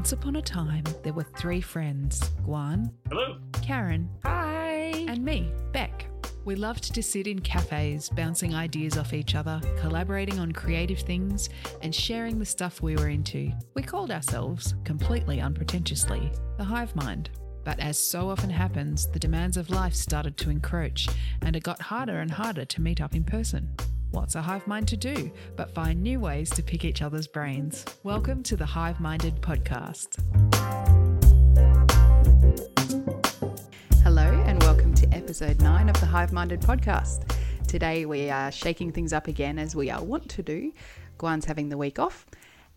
Once upon a time, there were three friends Guan, Hello. Karen, Hi. and me, Bec. We loved to sit in cafes, bouncing ideas off each other, collaborating on creative things, and sharing the stuff we were into. We called ourselves, completely unpretentiously, the Hive Mind. But as so often happens, the demands of life started to encroach, and it got harder and harder to meet up in person. What's a hive mind to do but find new ways to pick each other's brains? Welcome to the Hive Minded Podcast. Hello, and welcome to episode nine of the Hive Minded podcast. Today we are shaking things up again as we are wont to do. Guan's having the week off,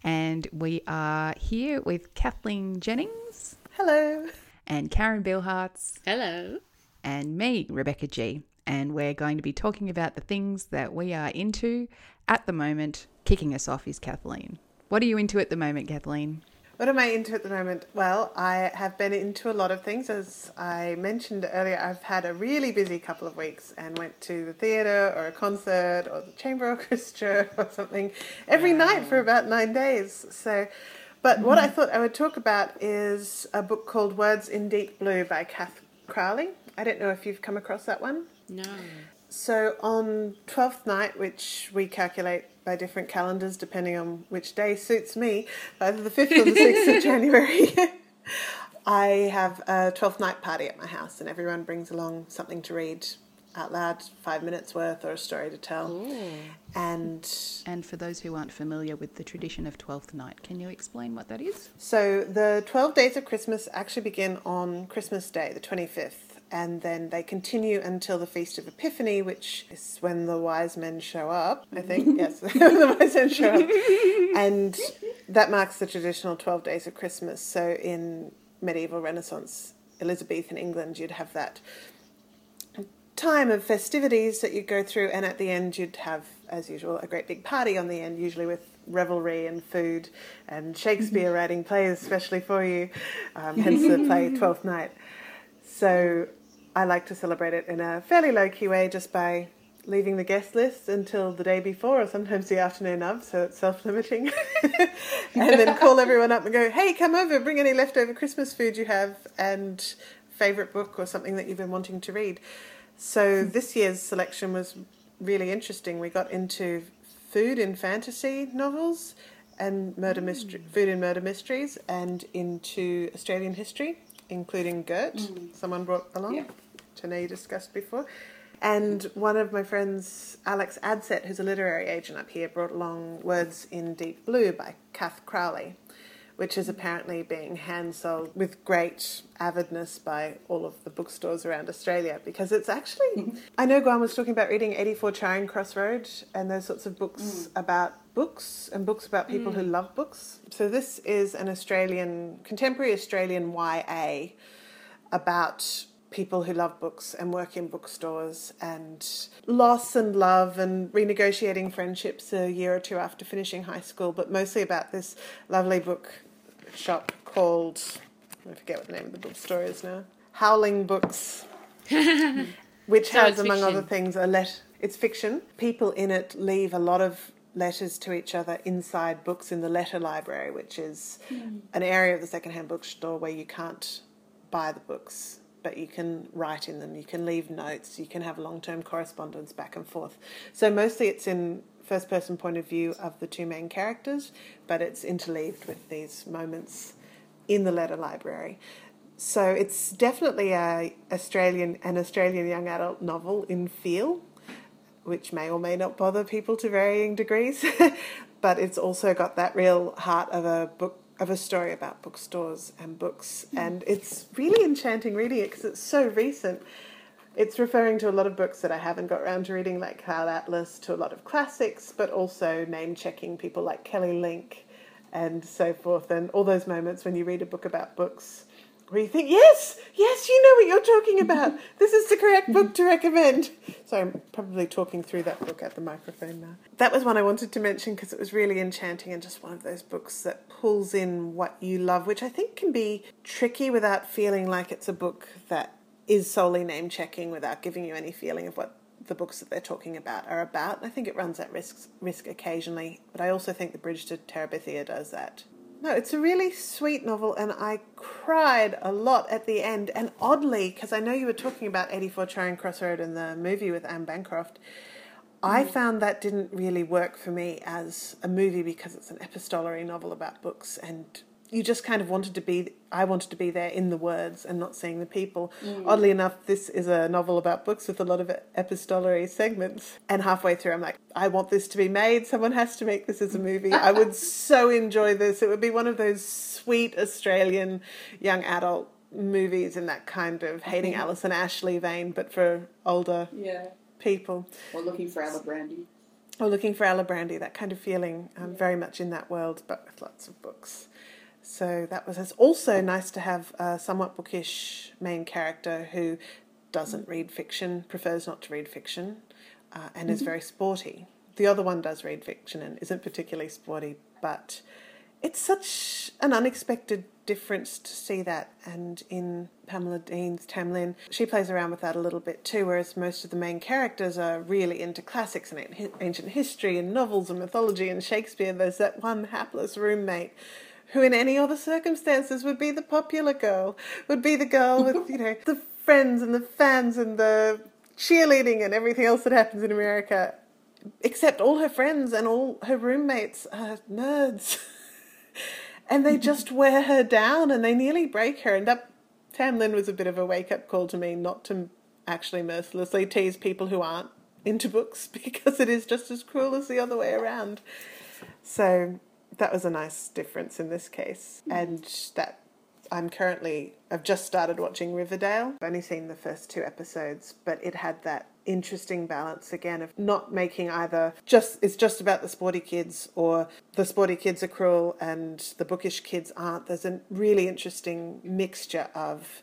and we are here with Kathleen Jennings Hello. and Karen Billhartz Hello. and me, Rebecca G. And we're going to be talking about the things that we are into at the moment. Kicking us off is Kathleen. What are you into at the moment, Kathleen? What am I into at the moment? Well, I have been into a lot of things. As I mentioned earlier, I've had a really busy couple of weeks and went to the theatre or a concert or the chamber orchestra or something every night for about nine days. So, but what I mm-hmm. thought I would talk about is a book called Words in Deep Blue by Cath Crowley. I don't know if you've come across that one. No. So on Twelfth Night, which we calculate by different calendars depending on which day suits me, either the fifth or the sixth of January, I have a Twelfth Night party at my house, and everyone brings along something to read out loud, five minutes worth, or a story to tell. And And for those who aren't familiar with the tradition of Twelfth Night, can you explain what that is? So the 12 days of Christmas actually begin on Christmas Day, the 25th, and then they continue until the Feast of Epiphany, which is when the wise men show up, I think. yes, the wise men show up. And that marks the traditional 12 days of Christmas. So in medieval Renaissance, Elizabethan England, you'd have that time of festivities that you'd go through, and at the end, you'd have, as usual, a great big party on the end, usually with revelry and food and Shakespeare writing plays especially for you, um, hence the play Twelfth Night. So I like to celebrate it in a fairly low key way just by leaving the guest list until the day before or sometimes the afternoon of, so it's self limiting. and then call everyone up and go, hey, come over, bring any leftover Christmas food you have and favourite book or something that you've been wanting to read. So this year's selection was really interesting. We got into food in fantasy novels and murder mystery, mm. food and murder mysteries, and into Australian history, including Gert. Mm-hmm. Someone brought along, Yeah. which I know you discussed before. And one of my friends, Alex Adsett, who's a literary agent up here, brought along Words in Deep Blue by Cath Crowley, which is apparently being hand sold with great avidness by all of the bookstores around Australia because it's actually. I know Guan was talking about reading 84 Charing Cross Road and those sorts of books mm. about books and books about people who mm. love books. So this is an Australian, contemporary Australian YA about people who love books and work in bookstores and loss and love and renegotiating friendships a year or two after finishing high school, but mostly about this lovely book shop called, I forget what the name of the bookstore is now, Howling Books, which So has, among other things, a let. It's fiction. People in it leave a lot of letters to each other inside books in the letter library, which is hmm. an area of the secondhand bookstore where you can't buy the books, but you can write in them. You can leave notes. You can have long term correspondence back and forth. So mostly it's in first person point of view of the two main characters, but it's interleaved with these moments in the letter library. So it's definitely a Australian an Australian young adult novel in feel, which may or may not bother people to varying degrees, but it's also got that real heart of a book of a story about bookstores and books, hmm. and it's really enchanting reading it because it's so recent. It's referring to a lot of books that I haven't got around to reading, like Cloud Atlas, to a lot of classics, but also name checking people like Kelly Link and so forth, and all those moments when you read a book about books where you think, yes, yes, you know what you're talking about. This is the correct book to recommend. So I'm probably talking through that book at the microphone now. That was one I wanted to mention because it was really enchanting and just one of those books that pulls in what you love, which I think can be tricky without feeling like it's a book that is solely name checking without giving you any feeling of what the books that they're talking about are about. I think it runs that risk risk occasionally, but I also think the Bridge to Terabithia does that No, it's a really sweet novel, and I cried a lot at the end. And oddly, because I know you were talking about 84 Charing Cross Road in the movie with Anne Bancroft, I mm. found that didn't really work for me as a movie because it's an epistolary novel about books and you just kind of wanted to be I wanted to be there in the words and not seeing the people. Mm. Oddly enough, this is a novel about books with a lot of epistolary segments. And halfway through I'm like, I want this to be made. Someone has to make this as a movie. I would so enjoy this. It would be one of those sweet Australian young adult movies in that kind of hating mm-hmm. Alison Ashley vein, but for older Yeah. people. Or looking for Alibrandi. Or looking for Alibrandi, that kind of feeling. I'm very much in that world, but with lots of books. So that was also nice to have a somewhat bookish main character who doesn't read fiction, prefers not to read fiction, uh, and is very sporty. The other one does read fiction and isn't particularly sporty, but it's such an unexpected difference to see that. And in Pamela Dean's Tam Lin, she plays around with that a little bit too, whereas most of the main characters are really into classics and ancient history and novels and mythology and Shakespeare. There's that one hapless roommate who in any other circumstances would be the popular girl, would be the girl with, you know, the friends and the fans and the cheerleading and everything else that happens in America. Except all her friends and all her roommates are nerds. and they just wear her down and they nearly break her. And that Tam Lin was a bit of a wake up call to me not to actually mercilessly tease people who aren't into books because it is just as cruel as the other way around. So that was a nice difference in this case. And that I'm currently, I've just started watching Riverdale. I've only seen the first two episodes, but it had that interesting balance again of not making either just it's just about the sporty kids or the sporty kids are cruel and the bookish kids aren't there's a really interesting mixture of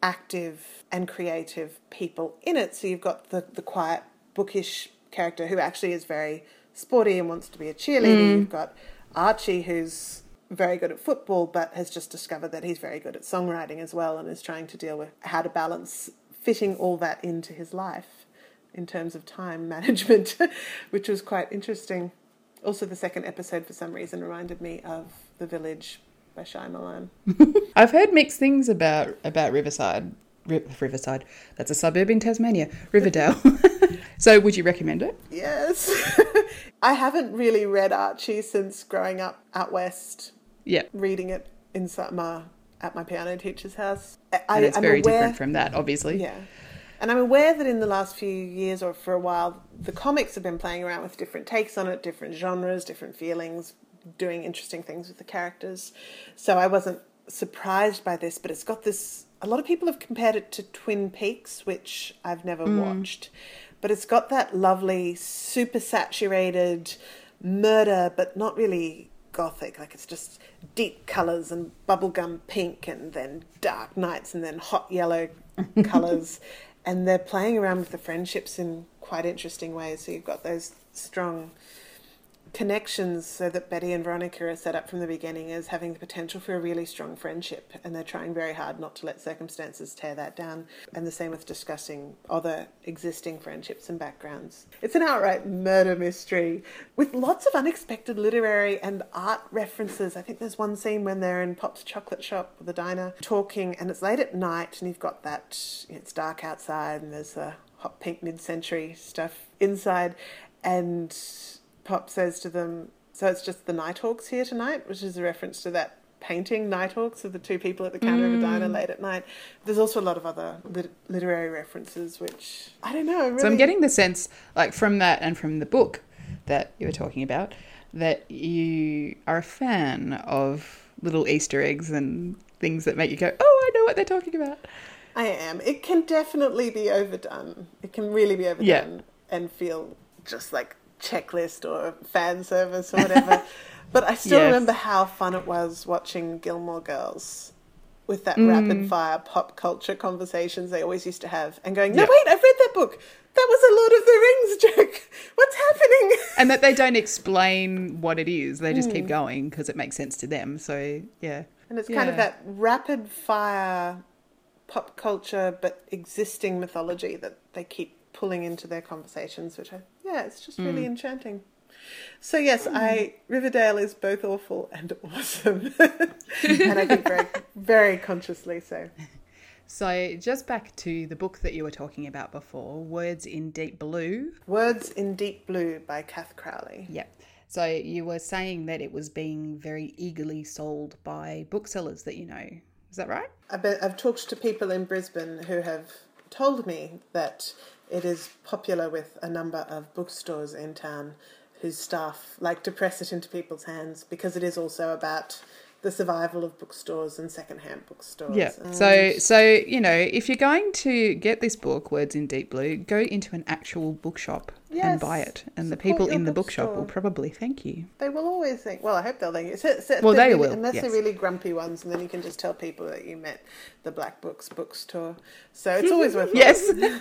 active and creative people in it so you've got the, the quiet bookish character who actually is very sporty and wants to be a cheerleader mm. you've got Archie, who's very good at football, but has just discovered that he's very good at songwriting as well and is trying to deal with how to balance fitting all that into his life in terms of time management, which was quite interesting. Also, the second episode, for some reason, reminded me of The Village by Shyamalan. I've heard mixed things about about Riverside. Riverside. That's a suburb in Tasmania. Riverdale. so, would you recommend it? Yes. I haven't really read Archie since growing up out west. Yeah. Reading it in summer at my piano teacher's house. I, and it's I'm very aware, different from that, obviously. Yeah. And I'm aware that in the last few years or for a while, the comics have been playing around with different takes on it, different genres, different feelings, doing interesting things with the characters. So I wasn't surprised by this, but it's got this. A lot of people have compared it to Twin Peaks, which I've never mm. watched but it's got that lovely, super saturated murder, but not really gothic. Like it's just deep colours and bubblegum pink, and then dark nights, and then hot yellow colours. and they're playing around with the friendships in quite interesting ways. So you've got those strong connections so that Betty and Veronica are set up from the beginning as having the potential for a really strong friendship and they're trying very hard not to let circumstances tear that down. And the same with discussing other existing friendships and backgrounds. It's an outright murder mystery with lots of unexpected literary and art references. I think there's one scene when they're in pop's chocolate shop or the diner talking and it's late at night and you've got that you know, it's dark outside and there's the hot pink mid-century stuff inside. And Pop says to them, so it's just the Nighthawks here tonight, which is a reference to that painting Nighthawks of the two people at the counter mm. of a diner late at night. There's also a lot of other lit- literary references, which I don't know. Really... So I'm getting the sense, like from that and from the book that you were talking about, that you are a fan of little Easter eggs and things that make you go, "Oh, I know what they're talking about." I am. It can definitely be overdone. It can really be overdone yeah. and feel just like checklist or fan service or whatever. but I still yes. remember how fun it was watching Gilmore Girls with that mm. rapid fire pop culture conversations they always used to have and going, no, wait, I've read that book. That was a Lord of the Rings joke. What's happening? And that they don't explain what it is. They just mm. keep going because it makes sense to them. So, yeah. And it's yeah. kind of that rapid fire pop culture but existing mythology that they keep pulling into their conversations, which I yeah, it's just really mm. enchanting. So yes, I Riverdale is both awful and awesome, and I think very, very consciously so. So, just back to the book that you were talking about before, Words in Deep Blue. Words in Deep Blue by Cath Crowley. Yep. So, you were saying that it was being very eagerly sold by booksellers that you know. Is that right? I've, been, I've talked to people in Brisbane who have told me that it is popular with a number of bookstores in town whose staff like to press it into people's hands because it is also about the survival of bookstores and secondhand bookstores. Yeah. And So, so you know, if you're going to get this book, Words in Deep Blue, go into an actual bookshop and buy it, and the people in the bookshop will probably thank you. they will always think. Well, I hope they'll think. It's, it's, it's Well, they really- will, unless yes. they're really grumpy ones, and then you can just tell people that you met the Black Books bookstore. So it's always worth. Yes.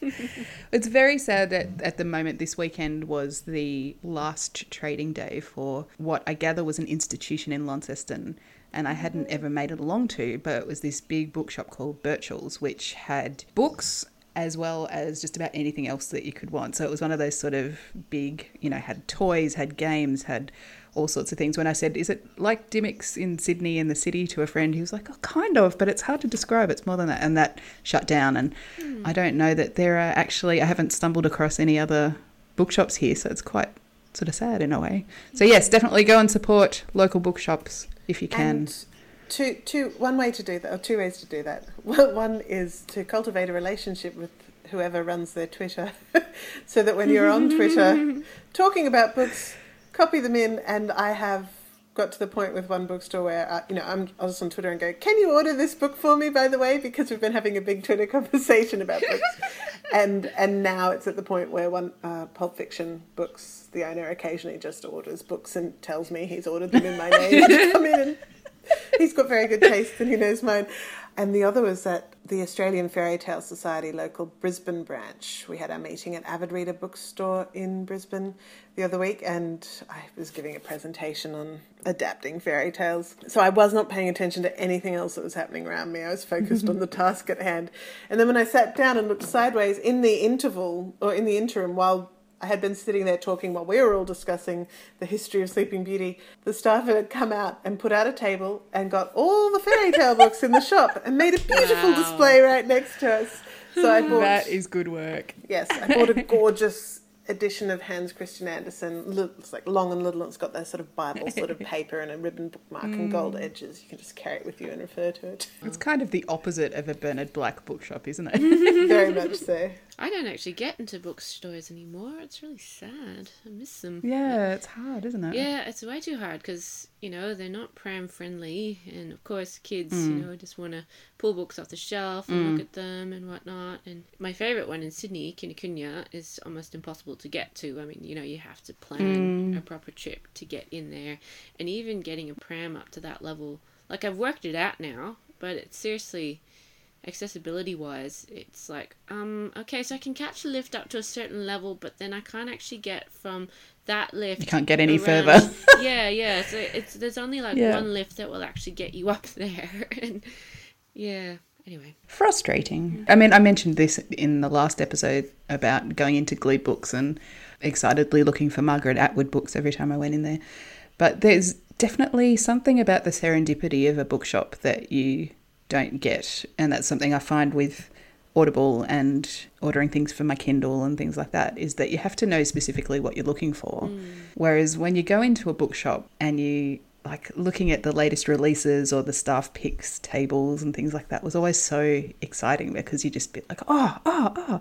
it's very sad that at the moment this weekend was the last trading day for what I gather was an institution in Launceston and I hadn't mm. ever made it along to, but it was this big bookshop called Birchall's, which had books as well as just about anything else that you could want. So it was one of those sort of big, you know, had toys, had games, had all sorts of things. When I said, "Is it like Dymocks in Sydney in the city?" to a friend, he was like, "Oh, kind of, but it's hard to describe. It's more than that." And that shut down. And hmm. I don't know that there are actually. I haven't stumbled across any other bookshops here, so it's quite sort of sad in a way. So hmm. yes, definitely go and support local bookshops if you can. And two, two, one way to do that, or two ways to do that. Well, One is to cultivate a relationship with whoever runs their Twitter, so that when you're on Twitter talking about books, copy them in. And I have got to the point with one bookstore where I, you know I'm I was on Twitter and go, "Can you order this book for me?" By the way, because we've been having a big Twitter conversation about books, and and now it's at the point where one uh, Pulp Fiction books, the owner occasionally just orders books and tells me he's ordered them in my name come in and he's got very good taste and he knows mine. And the other was at the Australian Fairy Tale Society local Brisbane branch. We had our meeting at Avid Reader Bookstore in Brisbane the other week, and I was giving a presentation on adapting fairy tales. So I was not paying attention to anything else that was happening around me. I was focused on the task at hand. And then when I sat down and looked sideways in the interval or in the interim while I had been sitting there talking while we were all discussing the history of Sleeping Beauty. The staff had come out and put out a table and got all the fairy tale books in the shop and made a beautiful Wow. display right next to us. So I bought That is good work. yes, I bought a gorgeous edition of Hans Christian Andersen. It's like long and little. and It's got that sort of Bible sort of paper and a ribbon bookmark and gold mm. edges. You can just carry it with you and refer to it. It's kind of the opposite of a Bernard Black bookshop, isn't it? Very much so. I don't actually get into bookstores anymore. It's really sad. I miss them. yeah, it's hard, isn't it? Yeah, it's way too hard because you know they're not pram friendly, and of course kids, you mm. know, just want to pull books off the shelf and look mm. at them and whatnot. And my favorite one in Sydney, Kinokuniya, is almost impossible to get to. I mean, you know, you have to plan mm. a proper trip to get in there, and even getting a pram up to that level. Like I've worked it out now, but it's seriously accessibility wise it's like um okay so i can catch the lift up to a certain level but then i can't actually get from that lift You can't get any around- further. yeah yeah so it's there's only like Yeah. one lift that will actually get you up there and yeah anyway Frustrating. I mean, I mentioned this in the last episode about going into Gleebooks and excitedly looking for Margaret Atwood books every time I went in there. But there's definitely something about the serendipity of a bookshop that you don't get. And that's something I find with Audible and ordering things for my Kindle and things like that is that you have to know specifically what you're looking for. Mm. Whereas when you go into a bookshop and you like looking at the latest releases or the staff picks tables and things like that was always so exciting because you just be like, oh, oh, oh.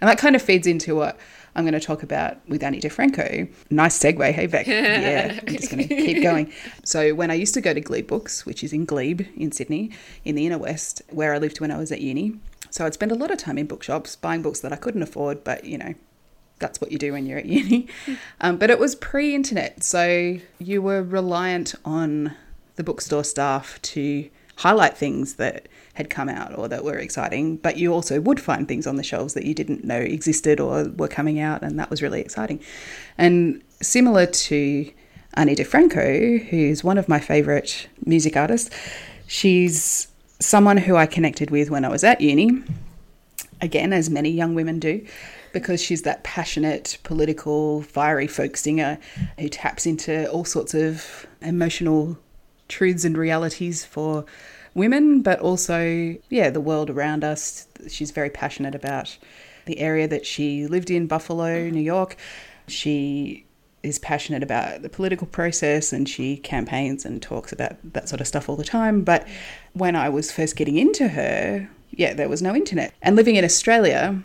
And that kind of feeds into what I'm going to talk about with Ani DiFranco. Nice segue, hey Bec. Yeah, I'm just going to keep going. So when I used to go to Glebe Books, which is in Glebe in Sydney, in the inner west, where I lived when I was at uni. So I'd spend a lot of time in bookshops buying books that I couldn't afford, but you know, that's what you do when you're at uni. Um, but it was pre internet, so you were reliant on the bookstore staff to highlight things that had come out or that were exciting, but you also would find things on the shelves that you didn't know existed or were coming out, and that was really exciting. And similar to Ani DiFranco, who's one of my favourite music artists, she's someone who I connected with when I was at uni again, as many young women do, because she's that passionate, political, fiery folk singer who taps into all sorts of emotional truths and realities for women, but also, yeah, the world around us. She's very passionate about the area that she lived in, Buffalo, mm-hmm. New York. She is passionate about the political process and she campaigns and talks about that sort of stuff all the time. But when I was first getting into her, yeah, there was no internet. And living in Australia,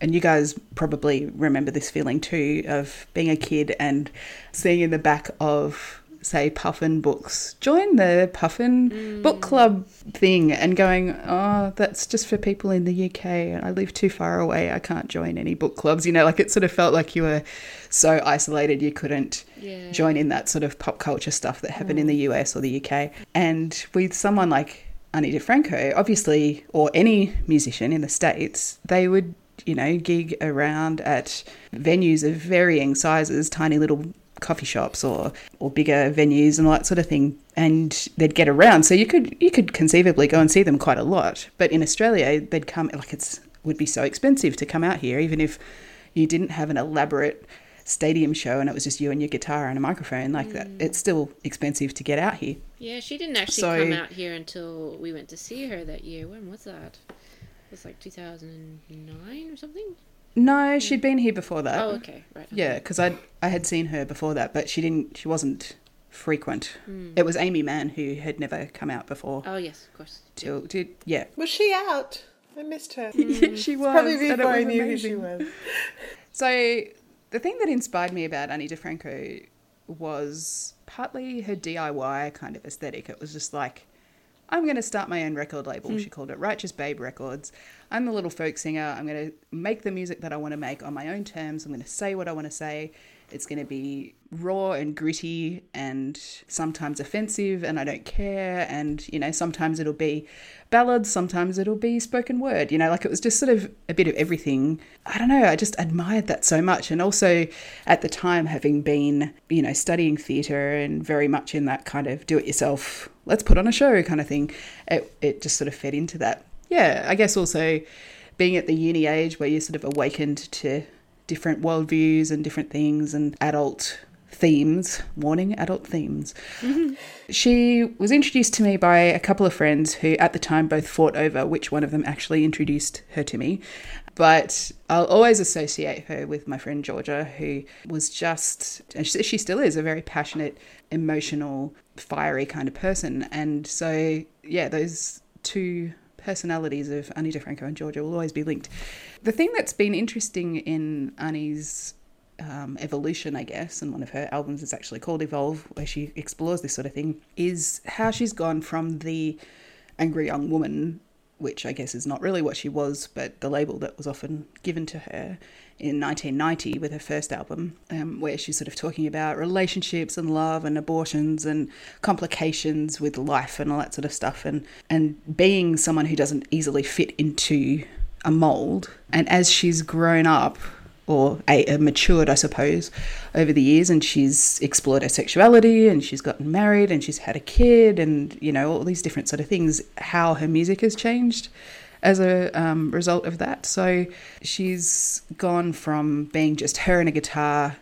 and you guys probably remember this feeling too of being a kid and seeing in the back of say Puffin books, join the Puffin mm. book club thing and going, oh, that's just for people in the UK and I live too far away. I can't join any book clubs. You know, like it sort of felt like you were so isolated you couldn't yeah. join in that sort of pop culture stuff that happened mm. in the US or the UK. And with someone like Ani DiFranco, obviously, or any musician in the States, they would you know, gig around at venues of varying sizes, tiny little coffee shops or or bigger venues and all that sort of thing and they'd get around. So you could you could conceivably go and see them quite a lot. But in Australia they'd come like it's would be so expensive to come out here even if you didn't have an elaborate stadium show and it was just you and your guitar and a microphone like mm. that it's still expensive to get out here. Yeah she didn't actually so, come out here until we went to see her that year. When was that? It was like 2009 or something no, she'd been here before that. Oh, okay, right. Yeah, because I I had seen her before that, but she didn't. She wasn't frequent. Mm. It was Aimee Mann who had never come out before. Oh yes, of course. Till did yeah. Was she out? I missed her. yeah, she was. Probably before I knew who she was. so the thing that inspired me about Ani DiFranco was partly her DIY kind of aesthetic. It was just like I'm going to start my own record label. Mm. She called it Righteous Babe Records. I'm the little folk singer. I'm going to make the music that I want to make on my own terms. I'm going to say what I want to say. It's going to be raw and gritty and sometimes offensive, and I don't care. And, you know, sometimes it'll be ballads, sometimes it'll be spoken word. You know, like it was just sort of a bit of everything. I don't know, I just admired that so much. And also at the time, having been, you know, studying theatre and very much in that kind of do it yourself, let's put on a show kind of thing, it, it just sort of fed into that. Yeah, I guess also being at the uni age where you're sort of awakened to different worldviews and different things and adult themes. Warning, adult themes. Mm-hmm. She was introduced to me by a couple of friends who, at the time, both fought over which one of them actually introduced her to me. But I'll always associate her with my friend Georgia, who was just, and she still is, a very passionate, emotional, fiery kind of person. And so, yeah, those two personalities of Ani DiFranco and Georgia will always be linked. The thing that's been interesting in Ani's um, evolution, I guess, and one of her albums is actually called Evolve, where she explores this sort of thing, is how she's gone from the angry young woman, which I guess is not really what she was, but the label that was often given to her in 1990 with her first album, um, where she's sort of talking about relationships and love and abortions and complications with life and all that sort of stuff, and and being someone who doesn't easily fit into a mold. And as she's grown up, or a, matured, I suppose, over the years, and she's explored her sexuality, and she's gotten married, and she's had a kid, and you know all these different sort of things. How her music has changed as a um, result of that. So she's gone from being just her and a guitar,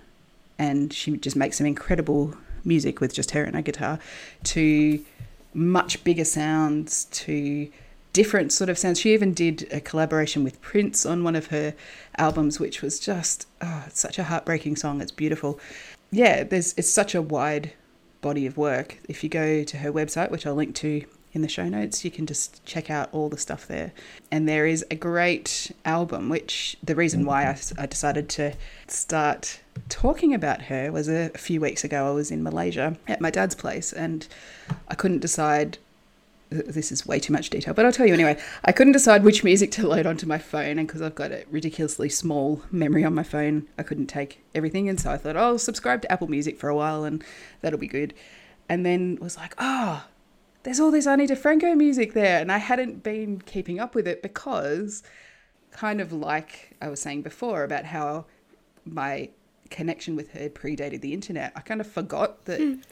and she just makes some incredible music with just her and a guitar, to much bigger sounds, to different sort of sounds. She even did a collaboration with Prince on one of her albums, which was just oh, such a heartbreaking song. It's beautiful. Yeah, there's it's such a wide body of work. If you go to her website, which I'll link to in the show notes. You can just check out all the stuff there. And there is a great album, which the reason why I, I decided to start talking about her was a few weeks ago. I was in Malaysia at my dad's place and I couldn't decide this is way too much detail, but I'll tell you anyway. I couldn't decide which music to load onto my phone, and because I've got a ridiculously small memory on my phone, I couldn't take everything. And so I thought, oh, I'll subscribe to Apple Music for a while, and that'll be good. And then was like, oh, there's all this Ani DiFranco music there. And I hadn't been keeping up with it because, kind of like I was saying before about how my connection with her predated the internet, I kind of forgot that. Mm.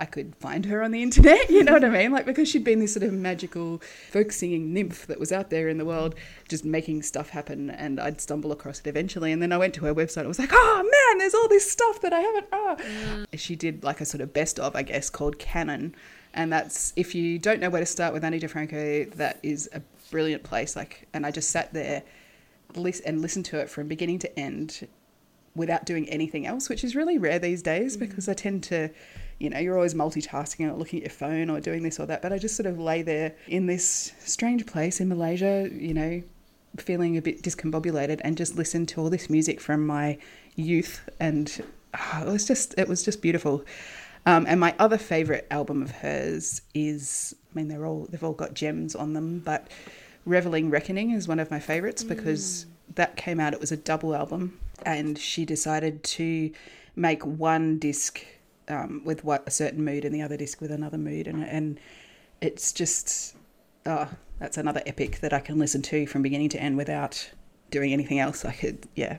I could find her on the internet, you know what I mean? Like because she'd been this sort of magical folk singing nymph that was out there in the world just making stuff happen and I'd stumble across it eventually and then I went to her website and was like, "Oh man, there's all this stuff that I haven't oh. She did like a sort of best of, I guess, called Canon. And that's if you don't know where to start with Ani DiFranco, that is a brilliant place like and I just sat there and listened to it from beginning to end without doing anything else, which is really rare these days mm. because I tend to, you know, you're always multitasking or looking at your phone or doing this or that. But I just sort of lay there in this strange place in Malaysia, you know, feeling a bit discombobulated and just listen to all this music from my youth. And oh, it was just, it was just beautiful. Um, and my other favorite album of hers is, I mean, they're all, they've all got gems on them, but Reveling Reckoning is one of my favorites mm. because that came out, it was a double album and she decided to make one disc um, with what a certain mood and the other disc with another mood, and and it's just oh, that's another epic that I can listen to from beginning to end without doing anything else. I could, yeah.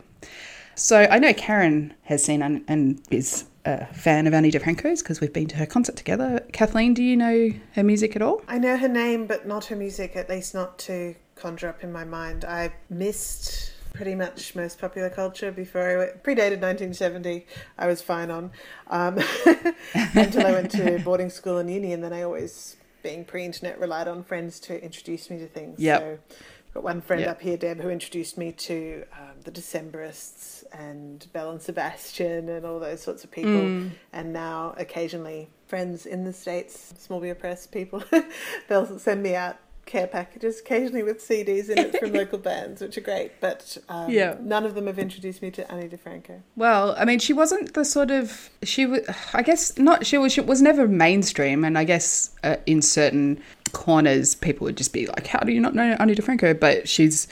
So I know Karen has seen and, and is a fan of Ani DiFranco's because we've been to her concert together. Kathleen, do you know her music at all? I know her name, but not her music, at least not to conjure up in my mind. I missed pretty much most popular culture before I went, predated 1970. I was fine on um, until I went to boarding school and uni, and then I always, being pre-internet, relied on friends to introduce me to things. Yep. So, got one friend yep. up here, Deb, who introduced me to um, the Decemberists and Belle and Sebastian and all those sorts of people. Mm. And now, occasionally, friends in the states, small beer press people, they'll send me out care packages occasionally with CDs in it from local bands, which are great. But um, yeah. none of them have introduced me to Ani DiFranco. Well, I mean, she wasn't the sort of she was. I guess not. She was. She was never mainstream, and I guess uh, in certain corners, people would just be like, "How do you not know Ani DiFranco?" But she's.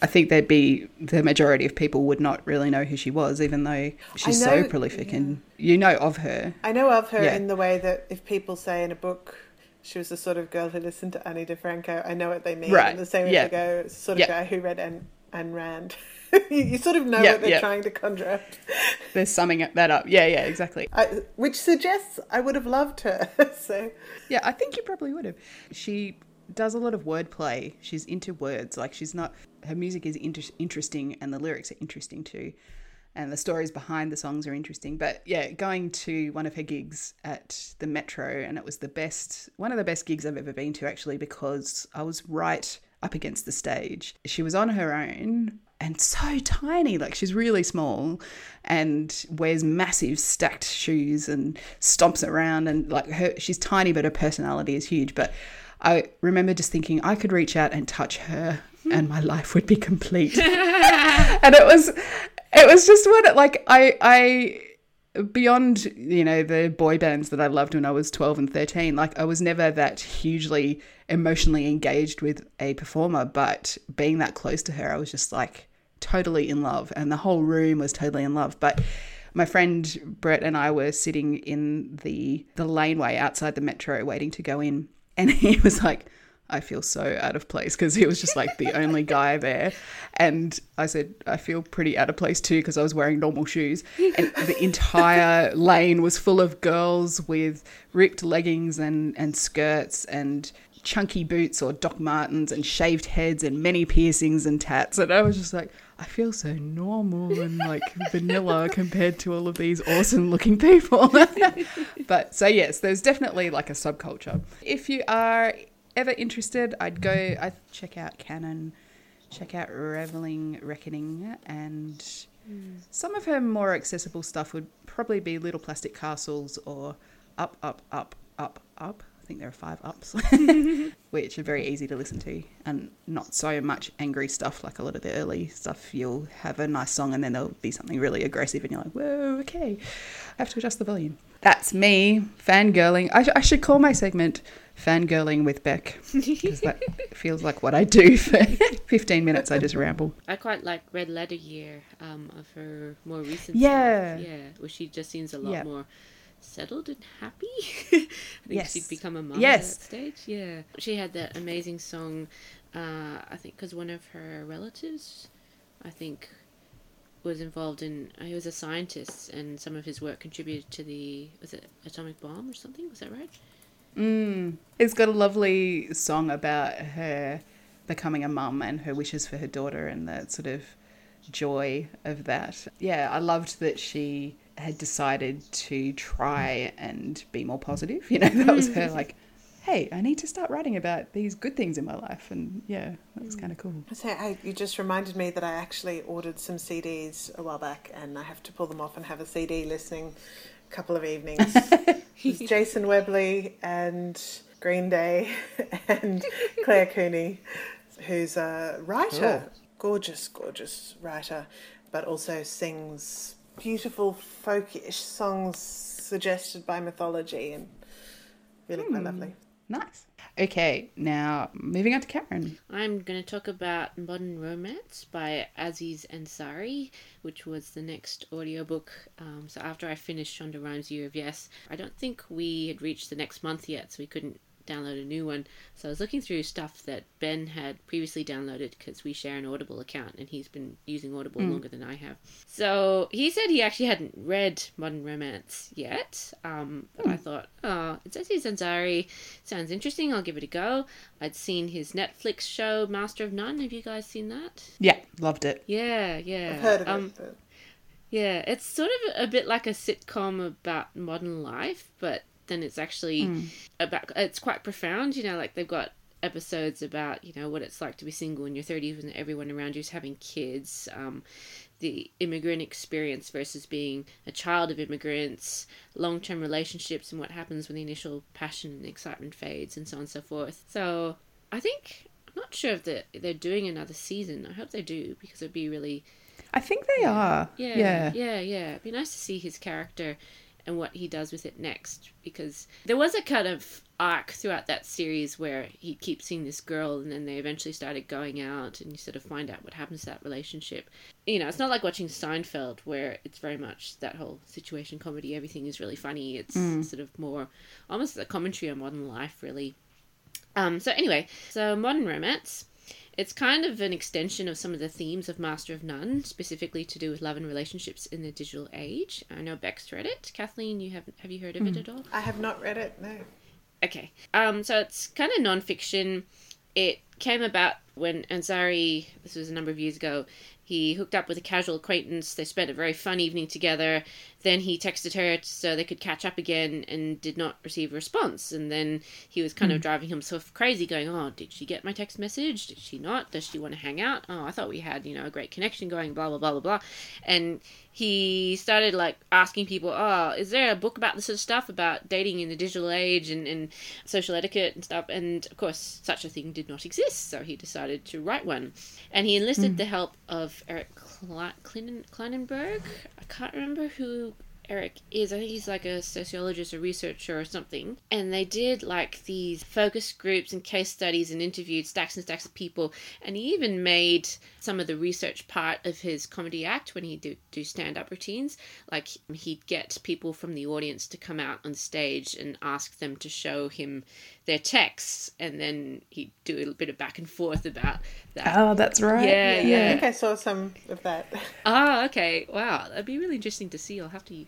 I think there'd be the majority of people would not really know who she was, even though she's know, so prolific yeah. and you know of her. I know of her yeah. in the way that if people say in a book she was the sort of girl who listened to Ani DiFranco. I know what they mean. Right. And the same yeah. as go, sort of yeah. guy who read Ayn, Ayn Rand. you, you, sort of know yeah, what they're trying to conjure up. They're summing that up. Yeah, yeah, exactly. I, which suggests I would have loved her. so yeah, I think you probably would have. She does a lot of wordplay. She's into words. Like she's not. Her music is inter- interesting, and the lyrics are interesting too and the stories behind the songs are interesting. But yeah, going to one of her gigs at the Metro, and it was the best, one of the best gigs I've ever been to actually, because I was right up against the stage. She was on her own and so tiny, like she's really small and wears massive stacked shoes and stomps around and like her she's tiny but her personality is huge. But I remember just thinking I could reach out and touch her hmm. and my life would be complete. and it was it was just what like I I beyond you know the boy bands that I loved when I was 12 and 13 like I was never that hugely emotionally engaged with a performer but being that close to her I was just like totally in love and the whole room was totally in love. But my friend Brett and I were sitting in the the laneway outside the metro waiting to go in and he was like I feel so out of place because he was just like the only guy there. And I said, I feel pretty out of place too because I was wearing normal shoes. And the entire lane was full of girls with ripped leggings and, and skirts and chunky boots or Doc Martens and shaved heads and many piercings and tats. And I was just like, I feel so normal and like vanilla compared to all of these awesome looking people. but so, yes, there's definitely like a subculture. If you are ever interested, I'd go. I'd check out Canon, check out Reveling Reckoning, and mm. some of her more accessible stuff would probably be Little Plastic Castles or Up, Up, Up, Up, Up. I think there are five ups, which are very easy to listen to, and not so much angry stuff like a lot of the early stuff. You'll have a nice song, and then there'll be something really aggressive, and you're like, "Whoa, okay, I have to adjust the volume." That's me fangirling. I, sh- I should call my segment fangirling with Bec because that feels like what I do for 15 minutes. I just ramble. I quite like Red Letter Year um, of her more recent yeah. Stuff. Yeah, where she just seems a lot yeah. more settled and happy. I think yes. she'd become a mom yes. at that stage. Yeah. She had that amazing song, uh, I think, because one of her relatives, I think, was involved in. He was a scientist, and some of his work contributed to the was it atomic bomb or something? Was that right? Mm. It's got a lovely song about her becoming a mum and her wishes for her daughter and that sort of joy of that. Yeah, I loved that she had decided to try and be more positive. You know, that was her like, hey, I need to start writing about these good things in my life. And yeah, that was kind of cool. I say, I, you just reminded me that I actually ordered some CDs a while back and I have to pull them off and have a CD listening a couple of evenings. It's Jason Webley and Green Day and Claire Cooney, who's a writer, gorgeous, gorgeous writer, but also sings beautiful folkish songs suggested by mythology and really quite hmm. lovely. Nice. Okay, now moving on to Karen. I'm going to talk about Modern Romance by Aziz Ansari, which was the next audiobook. Um, so after I finished Shonda Rhimes' Year of Yes, I don't think we had reached the next month yet, so we couldn't download a new one. So I was looking through stuff that Ben had previously downloaded because we share an Audible account and he's been using Audible longer than I have. So he said he actually hadn't read Modern Romance yet. Um, but I thought, oh, it says he's Ansari. Sounds interesting. I'll give it a go. I'd seen his Netflix show Master of None. Have you guys seen that? Yeah, loved it. Yeah, yeah. I've heard of um, it. But yeah, it's sort of a bit like a sitcom about modern life, but then it's actually about it's quite profound, you know, like they've got episodes about, you know, what it's like to be single in your 30s and everyone around you is having kids, um, the immigrant experience versus being a child of immigrants, long term relationships and what happens when the initial passion and excitement fades and so on and so forth. So I think I'm not sure if they're, they're doing another season. I hope they do because it'd be really I think they are. yeah, Yeah. yeah, yeah. It'd be nice to see his character and what he does with it next because there was a kind of arc throughout that series where he keeps seeing this girl and then they eventually started going out and you sort of find out what happens to that relationship. You know, it's not like watching Seinfeld where it's very much that whole situation comedy, everything is really funny. It's sort of more almost a commentary on modern life really. Um so anyway, so modern romance it's kind of an extension of some of the themes of Master of None, specifically to do with love and relationships in the digital age. I know Bec's read it. Kathleen, you have have you heard of it at all? I have not read it, no. Okay. Um, so it's kind of nonfiction. It came about when Ansari, this was a number of years ago, he hooked up with a casual acquaintance. They spent a very fun evening together. Then he texted her so they could catch up again and did not receive a response. And then he was kind of hmm. driving himself crazy, going, Oh, did she get my text message? Did she not? Does she want to hang out? Oh, I thought we had, you know, a great connection going, blah, blah, blah, blah, blah. And he started like asking people, Oh, is there a book about this sort of stuff about dating in the digital age and, and social etiquette and stuff? And of course, such a thing did not exist. So he decided to write one. And he enlisted hmm. the help of Eric Kle- Kleinen- Kleinenberg. I can't remember who Eric is. I think he's like a sociologist or researcher or something. And they did like these focus groups and case studies and interviewed stacks and stacks of people. And he even made some of the research part of his comedy act when he do, do stand up routines. Like he'd get people from the audience to come out on stage and ask them to show him their texts. And then he'd do a little bit of back and forth about that. Oh, that's right. Yeah, I yeah. I think I saw some of that. Ah, okay. Wow, that'd be really interesting to see. I'll have to like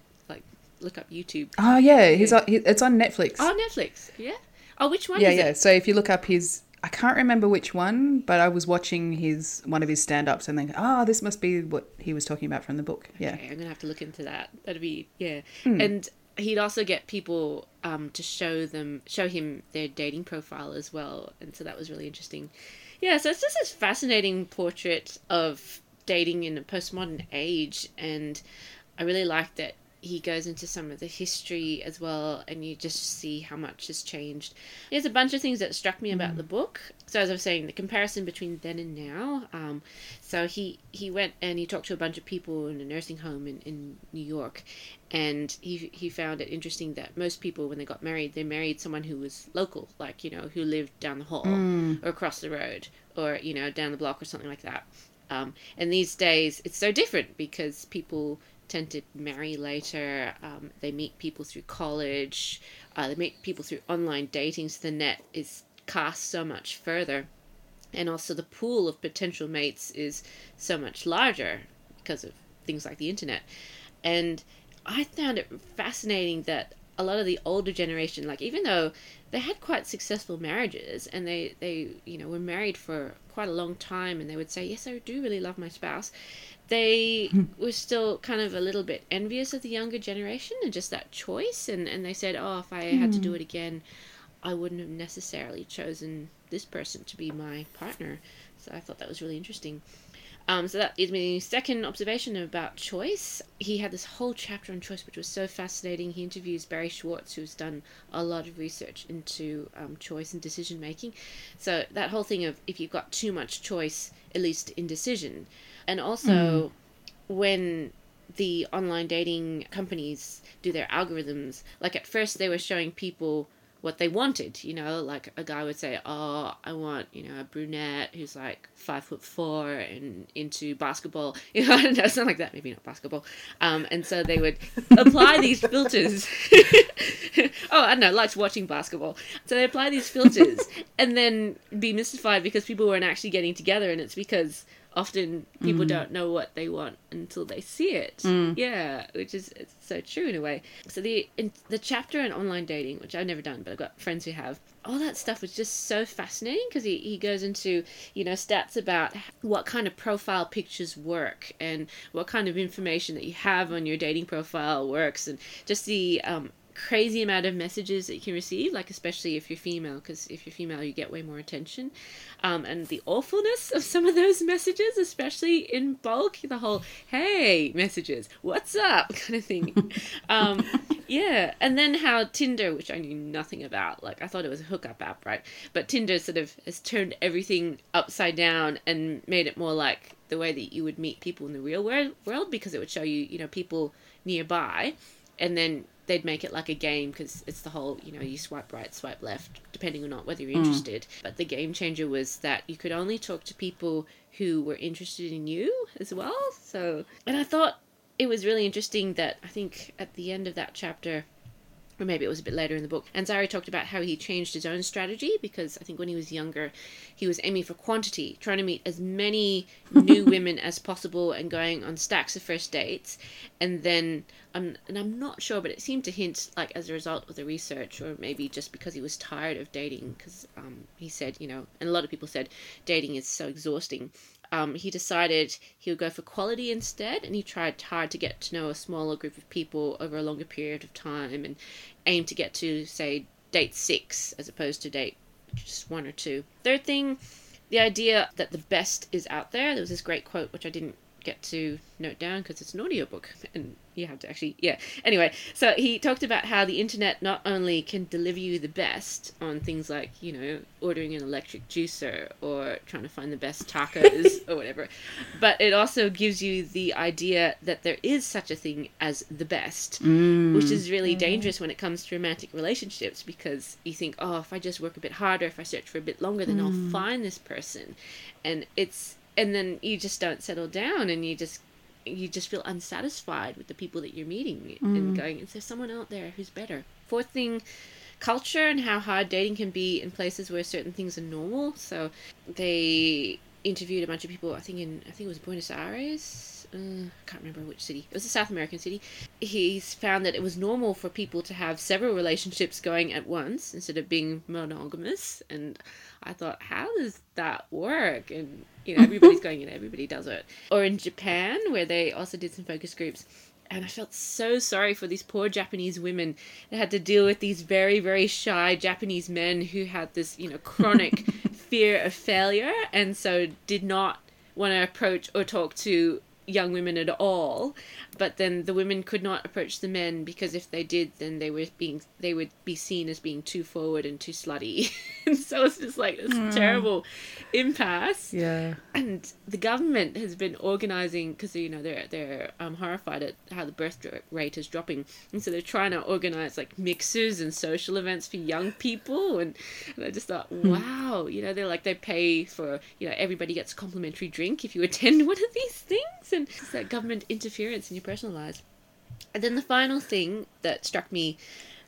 look up YouTube. Oh, yeah. He's on, he, it's on Netflix. Oh, Netflix. Yeah. Oh, which one yeah, is yeah. it? So if you look up his, I can't remember which one, but I was watching his one of his stand-ups and then, oh, this must be what he was talking about from the book. Yeah. I'm gonna have to look into that. That'd be yeah. Hmm. And he'd also get people um, to show them show him their dating profile as well, and so that was really interesting. Yeah, so it's just this fascinating portrait of dating in a postmodern age, and I really like that he goes into some of the history as well, and you just see how much has changed. There's a bunch of things that struck me about the book. So as I was saying, the comparison between then and now. Um, so he he went and he talked to a bunch of people in a nursing home in, in New York, and he he found it interesting that most people when they got married, they married someone who was local, like you know who lived down the hall or across the road or you know down the block or something like that. Um, and these days, it's so different because people tend to marry later. Um, they meet people through college. Uh, they meet people through online dating. So the net is cast so much further, and also the pool of potential mates is so much larger because of things like the internet. And I found it fascinating that a lot of the older generation, like even though they had quite successful marriages and they, they you know were married for quite a long time and they would say yes I do really love my spouse they were still kind of a little bit envious of the younger generation and just that choice and, and they said oh if I had to do it again I wouldn't have necessarily chosen this person to be my partner so I thought that was really interesting um, so that is my second observation about choice. He had this whole chapter on choice, which was so fascinating. He interviews Barry Schwartz, who's done a lot of research into um, choice and decision making. So that whole thing of if you've got too much choice, at least indecision, and also when the online dating companies do their algorithms, like at first they were showing people what they wanted. You know, like a guy would say, "Oh, I want you know a brunette who's like five foot four and into basketball." You know, I don't know, something like that. Maybe not basketball. Um, and so they would apply these filters. oh, I don't know, likes watching basketball. So they apply these filters and then be mystified because people weren't actually getting together, and it's because often people don't know what they want until they see it. Yeah, which is it's so true in a way. So the in the chapter on online dating, which I've never done, but I've got friends who have. All that stuff was just so fascinating because he, he goes into you know stats about what kind of profile pictures work and what kind of information that you have on your dating profile works and just the um, crazy amount of messages that you can receive, like especially if you're female, because if you're female, you get way more attention, um, and the awfulness of some of those messages, especially in bulk, the whole "Hey" messages, "What's up" kind of thing. um, yeah, and then how Tinder, which I knew nothing about, like I thought it was a hookup app, right? But Tinder sort of has turned everything upside down and made it more like the way that you would meet people in the real world, world because it would show you, you know, people nearby, and then they'd make it like a game because it's the whole you know you swipe right swipe left depending on not whether you're mm. interested. But the game changer was that you could only talk to people who were interested in you as well. So and i thought it was really interesting that i think at the end of that chapter or maybe it was a bit later in the book. Ansari talked about how he changed his own strategy because I think when he was younger, he was aiming for quantity, trying to meet as many new women as possible and going on stacks of first dates. And then, um, and I'm not sure, but it seemed to hint like as a result of the research, or maybe just because he was tired of dating, because um, he said, you know, and a lot of people said dating is so exhausting um, he decided he would go for quality instead, and he tried hard to get to know a smaller group of people over a longer period of time, and aim to get to say date six as opposed to date just one or two. Third thing, the idea that the best is out there. There was this great quote which I didn't get to note down because it's an audiobook and you have to actually yeah. Anyway so he talked about how the internet not only can deliver you the best on things like you know ordering an electric juicer or trying to find the best tacos or whatever but it also gives you the idea that there is such a thing as the best mm, which is really dangerous when it comes to romantic relationships because you think oh if i just work a bit harder if i search for a bit longer then i'll mm. find this person. And it's and then you just don't settle down and you just you just feel unsatisfied with the people that you're meeting and mm. going is there someone out there who's better? Fourth thing culture and how hard dating can be in places where certain things are normal. So they interviewed a bunch of people i think in i think it was buenos aires uh, I can't remember which city. It was a South American city. He's found that it was normal for people to have several relationships going at once instead of being monogamous. And I thought, how does that work? And you know, everybody's going and everybody does it. Or in Japan, where they also did some focus groups. And I felt so sorry for these poor Japanese women that had to deal with these very, very shy Japanese men who had this, you know, chronic fear of failure and so did not want to approach or talk to young women at all but then the women could not approach the men because if they did then they were being they would be seen as being too forward and too slutty. And so it's just like this terrible impasse. Yeah. and the government has been organizing because you know they're they're um, horrified at how the birth rate is dropping. And so they're trying to organize like mixers and social events for young people. And, and i just thought wow you know they're like they pay for you know everybody gets a complimentary drink if you attend one of these things. And it's that government interference in your and then the final thing that struck me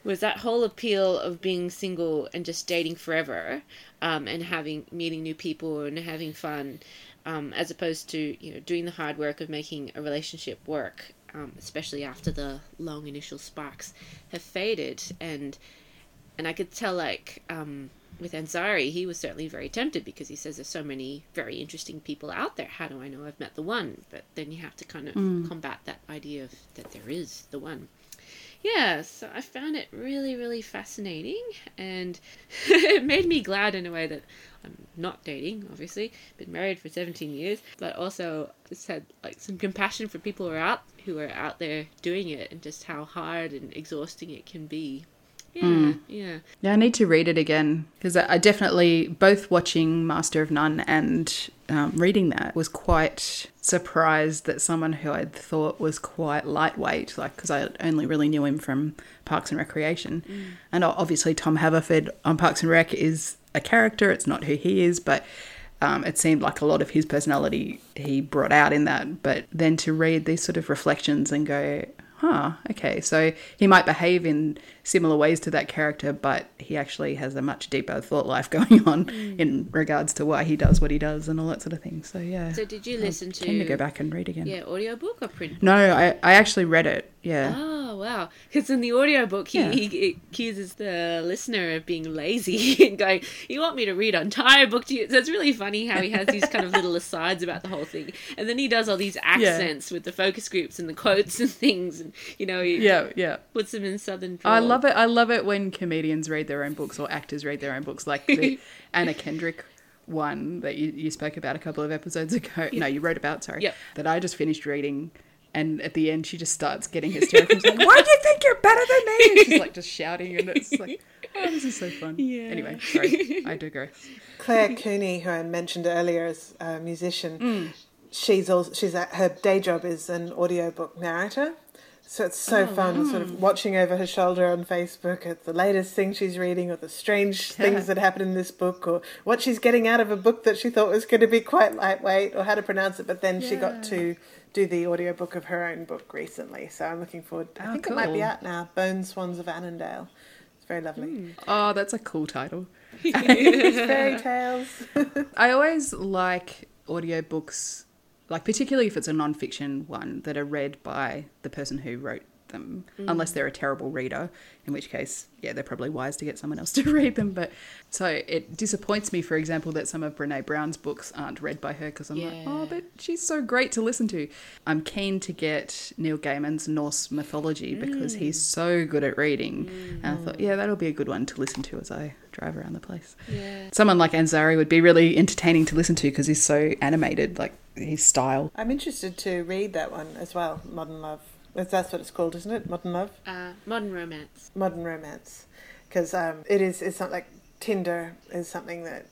was that whole appeal of being single and just dating forever um, and having meeting new people and having fun um, as opposed to you know doing the hard work of making a relationship work, um, especially after the long initial sparks have faded, and and I could tell like um, with Ansari, he was certainly very tempted because he says there's so many very interesting people out there. How do I know I've met the one? But then you have to kind of hmm. combat that idea of that there is the one. Yeah, so I found it really, really fascinating, and it made me glad in a way that I'm not dating, obviously, been married for 17 years, but also just had like some compassion for people who are out who are out there doing it, and just how hard and exhausting it can be. Yeah, yeah. Yeah, I need to read it again because I definitely both watching Master of None and um, reading that was quite surprised that someone who I thought was quite lightweight, like because I only really knew him from Parks and Recreation, and obviously Tom Haverford on Parks and Rec is a character; it's not who he is, but. Um, it seemed like a lot of his personality he brought out in that, but then to read these sort of reflections and go, huh, okay, so he might behave in similar ways to that character, but he actually has a much deeper thought life going on hmm. in regards to why he does what he does and all that sort of thing. So yeah, So did you listen I keen to go back and read again. yeah audiobook or print? No, I, I actually read it. Yeah, Oh wow! Because in the audiobook, he, Yeah. he accuses the listener of being lazy and going, "You want me to read an entire book to you?" So it's really funny how he has these kind of little asides about the whole thing, and then he does all these accents with the focus groups and the quotes and things, and you know, he yeah, yeah. puts them in southern. I love it. I love it when comedians read their own books or actors read their own books, like the Anna Kendrick one that you, you spoke about a couple of episodes ago. No, you wrote about, sorry. Yep. That I just finished reading. And at the end, she just starts getting hysterical. She's like, "Why do you think you're better than me?" And she's like just shouting, and it's like, "Oh, this is so fun." Yeah. Anyway, sorry, I digress. Claire Cooney, who I mentioned earlier as a musician, Mm. she's also she's at, her day job is an audiobook narrator. So it's so fun, sort of watching over her shoulder on Facebook at the latest thing she's reading, or the strange things that happen in this book, or what she's getting out of a book that she thought was going to be quite lightweight, or how to pronounce it. But then she got to do the audiobook of her own book recently, so I'm looking forward. I Oh, think it might be out now. Bone Swans of Amandale. It's very lovely. Hmm. Oh, that's a cool title. Fairy tales. I always like audiobooks, like particularly if it's a non-fiction one that are read by the person who wrote them, mm. unless they're a terrible reader, in which case, yeah, they're probably wise to get someone else to read them. But so it disappoints me, for example, that some of Brene Brown's books aren't read by her because I'm like, oh, but she's so great to listen to. I'm keen to get Neil Gaiman's Norse mythology because he's mm. so good at reading. And I thought, mm. yeah, that'll be a good one to listen to as I drive around the place Yeah. someone like Ansari would be really entertaining to listen to because he's so animated, like his style. I'm interested to read that one as well, Modern Love. If That's what it's called, isn't it? Modern Love? Uh, modern romance. Modern Romance. Because um, it is, it's not like Tinder is something that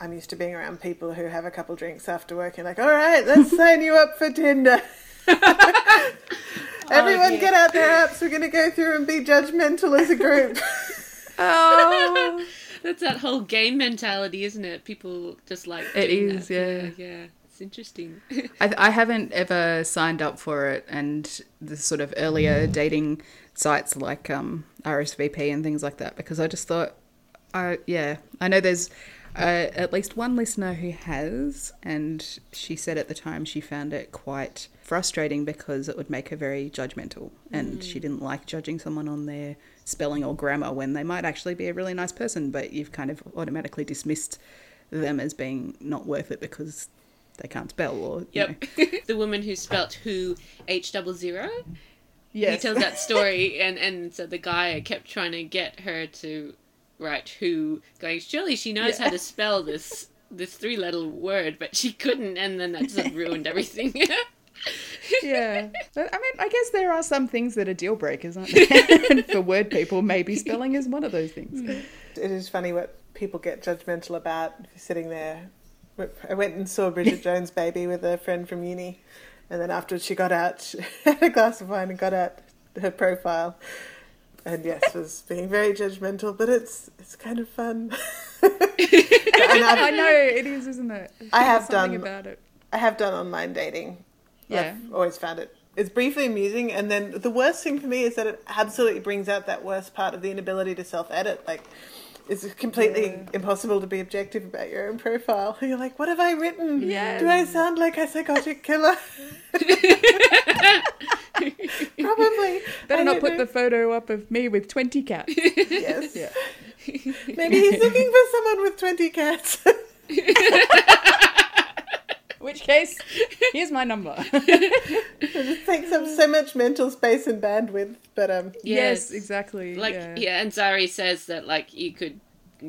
I'm used to being around people who have a couple drinks after work and like, all right, let's sign you up for Tinder. Everyone yeah. get out their apps. We're going to go through and be judgmental as a group. Oh, That's that whole game mentality, isn't it? People just like It doing is, that. yeah. yeah. It's interesting. I, I haven't ever signed up for it, and the sort of earlier dating sites like um, RSVP and things like that, because I just thought, I yeah, I know there's uh, at least one listener who has, and she said at the time she found it quite frustrating because it would make her very judgmental, and she didn't like judging someone on their spelling or grammar when they might actually be a really nice person, but you've kind of automatically dismissed them as being not worth it because they can't spell or you know. Yep. the woman who spelt who H double zero. Yes. He tells that story, and and so the guy kept trying to get her to write who, going surely she knows how to spell this this three letter word, but she couldn't, and then that just ruined everything. yeah. But, I mean, I guess there are some things that are deal breakers, aren't there? and for word people, maybe spelling is one of those things. Mm-hmm. it is funny what people get judgmental about sitting there. I went and saw Bridget Jones' Baby with a friend from uni, and then afterwards she got out, she had a glass of wine and got out her profile, and yes, was being very judgmental, but it's it's kind of fun. and I know, it is, isn't it? I have done- about it. I have done online dating. Yeah. I've always found it. It's briefly amusing, and then the worst thing for me is that it absolutely brings out that worst part of the inability to self-edit. Like, it's completely impossible to be objective about your own profile. You're like, what have I written? Yes. Do I sound like a psychotic killer? Probably. Better I not put know. the photo up of me with 20 cats. Yes. Yeah. Maybe he's looking for someone with 20 cats. which case, here's my number. it takes up so much mental space and bandwidth. But um, yes, Yes. exactly. Like yeah. yeah. Ansari says that like you could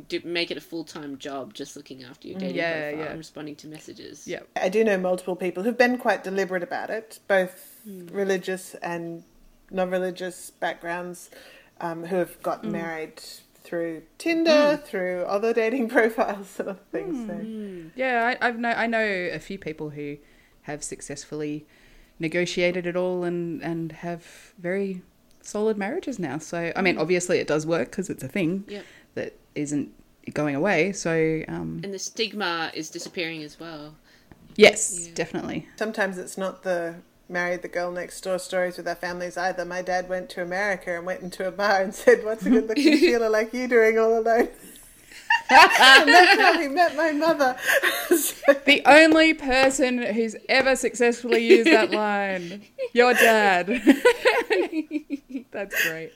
do, make it a full time job just looking after your dating Yeah, profile yeah. and responding to messages. Yeah. I do know multiple people who've been quite deliberate about it, both religious and non-religious backgrounds, um, who have gotten married through Tinder, mm. through other dating profiles and other things. So. Mm. Yeah, I, I've know I know a few people who have successfully negotiated it all and and have very solid marriages now. So I mean, mm. obviously it does work because it's a thing Yep. that isn't going away. So um, And the stigma is disappearing as well. yes, Yeah. definitely. Sometimes it's not the married the girl next door stories with our families either. My dad went to America and went into a bar and said, "What's a good-looking Sheila like you doing all alone?" and that's how he met my mother. So- The only person who's ever successfully used that line, your dad. That's great.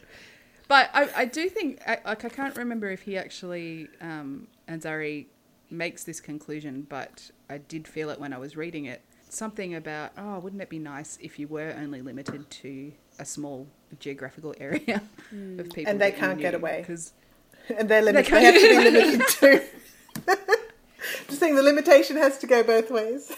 But I, I do think, I, like, I can't remember if he actually, um, Ansari makes this conclusion, but I did feel it when I was reading it. Something about, oh, wouldn't it be nice if you were only limited to a small geographical area hmm. of people And they can't get away. Because and they're limited. They They have to be limited too. Just saying, the limitation has to go both ways.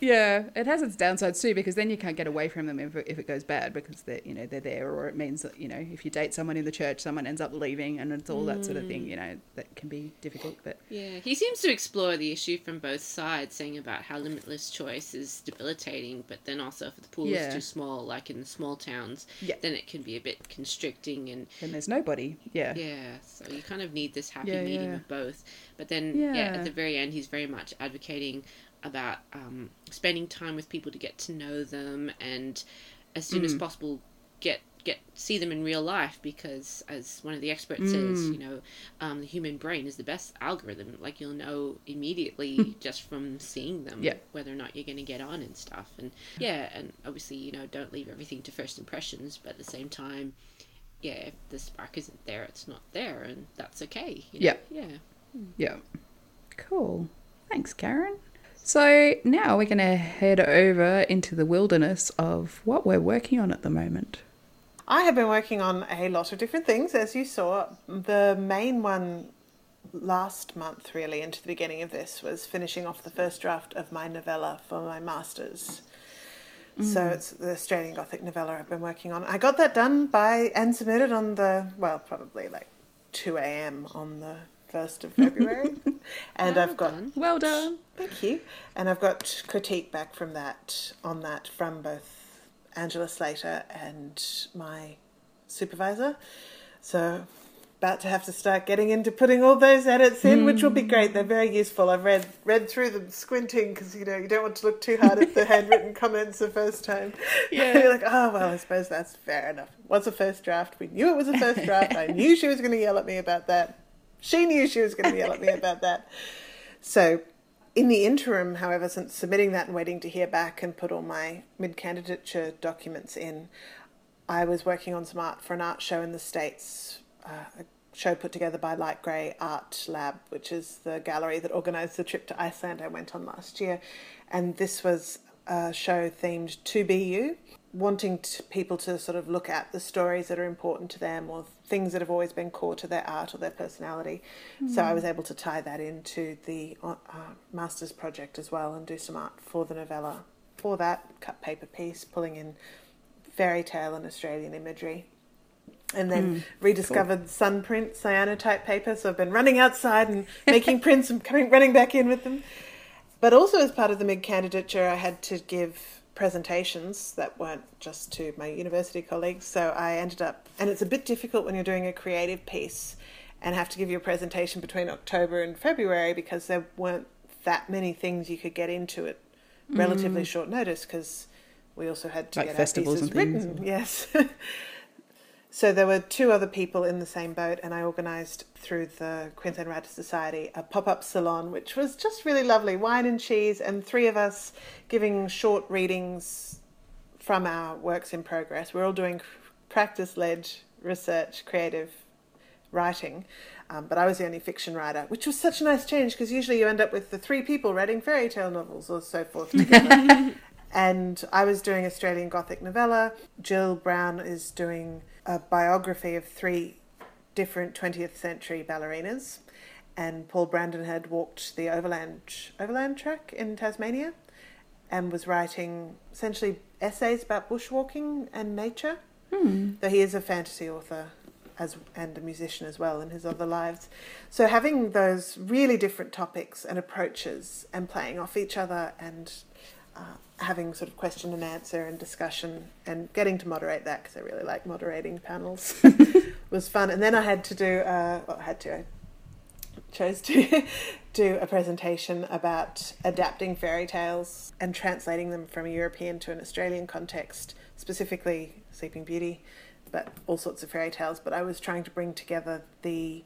Yeah, it has its downsides too because then you can't get away from them if it, if it goes bad because they're you know they're there or it means that you know if you date someone in the church someone ends up leaving and it's all that sort of thing mm. you know that can be difficult but Yeah, he seems to explore the issue from both sides, saying about how limitless choice is debilitating, but then also if the pool Yeah. is too small, like in the small towns, Yeah. then it can be a bit constricting and then there's nobody yeah yeah, so you kind of need this happy Yeah, of both. But then. Yeah. at the very end, he's very much advocating about um, spending time with people to get to know them and as soon Mm. as possible get get see them in real life because as one of the experts Mm. says you know um, the human brain is the best algorithm like you'll know immediately just from seeing them Hmm. Yeah. whether or not you're going to get on and stuff and yeah and obviously you know don't leave everything to first impressions but at the same time yeah if the spark isn't there it's not there and that's okay you know? Yeah. yeah yeah cool thanks Karen so now we're going to head over into the wilderness of what we're working on at the moment I have been working on a lot of different things, as you saw. The main one last month, really, into the beginning of this, was finishing off the first draft of my novella for my master's. So mm. it's the Australian Gothic novella I've been working on. I got that done by and submitted on the, well, probably like 2 a.m. on the 1st of February. and Well I've got done. well done Thank you. And I've got critique back from that on that from both Angela Slatter and my supervisor. So about to have to start getting into putting all those edits in, which will be hmm. great. They're very useful. I've read read through them squinting because you know you don't want to look too hard at the handwritten comments the first time. Yeah. You're like, oh well, I suppose that's fair enough. It was a first draft. We knew it was a first draft. I knew she was going to yell at me about that. She knew she was going to yell at me about that. So, in the interim, however, since submitting that and waiting to hear back and put all my mid candidature documents in, I was working on some art for an art show in the States, uh, a show put together by Light Grey Art Lab, which is the gallery that organised the trip to Iceland I went on last year. And this was a show themed to be you, wanting to, people to sort of look at the stories that are important to them or things that have always been core to their art or their personality. So I was able to tie that into the uh, master's project as well and do some art for the novella. For that, cut paper piece, pulling in fairy tale and Australian imagery. And then rediscovered sun print, cyanotype paper. So I've been running outside and making prints and coming running back in with them. But also as part of the mid candidature, I had to give presentations that weren't just to my university colleagues. So I ended up, and it's a bit difficult when you're doing a creative piece and have to give you a presentation between October and February because there weren't that many things you could get into at relatively mm. short notice because we also had to Like get festivals our and pieces things, written. Yes. So there were two other people in the same boat, and I organised through the Queensland Writers Society a pop up salon, which was just really lovely wine and cheese, and three of us giving short readings from our works in progress. We're all doing practice led research, creative writing. Um, but I was the only fiction writer, which was such a nice change because usually you end up with the three people writing fairy tale novels or so forth together. and I was doing Australian Gothic novella. Jill Brown is doing a biography of three different 20th century ballerinas. And Paul Brandon had walked the overland overland track in Tasmania and was writing essentially essays about bushwalking and nature. Hmm. Though he is a fantasy author as and a musician as well in his other lives. So having those really different topics and approaches and playing off each other and uh, having sort of question and answer and discussion and getting to moderate that because I really like moderating panels was fun. And then I had to do uh, well, I had to I chose to do a presentation about adapting fairy tales and translating them from a European to an Australian context, specifically Sleeping Beauty but all sorts of fairy tales. But I was trying to bring together the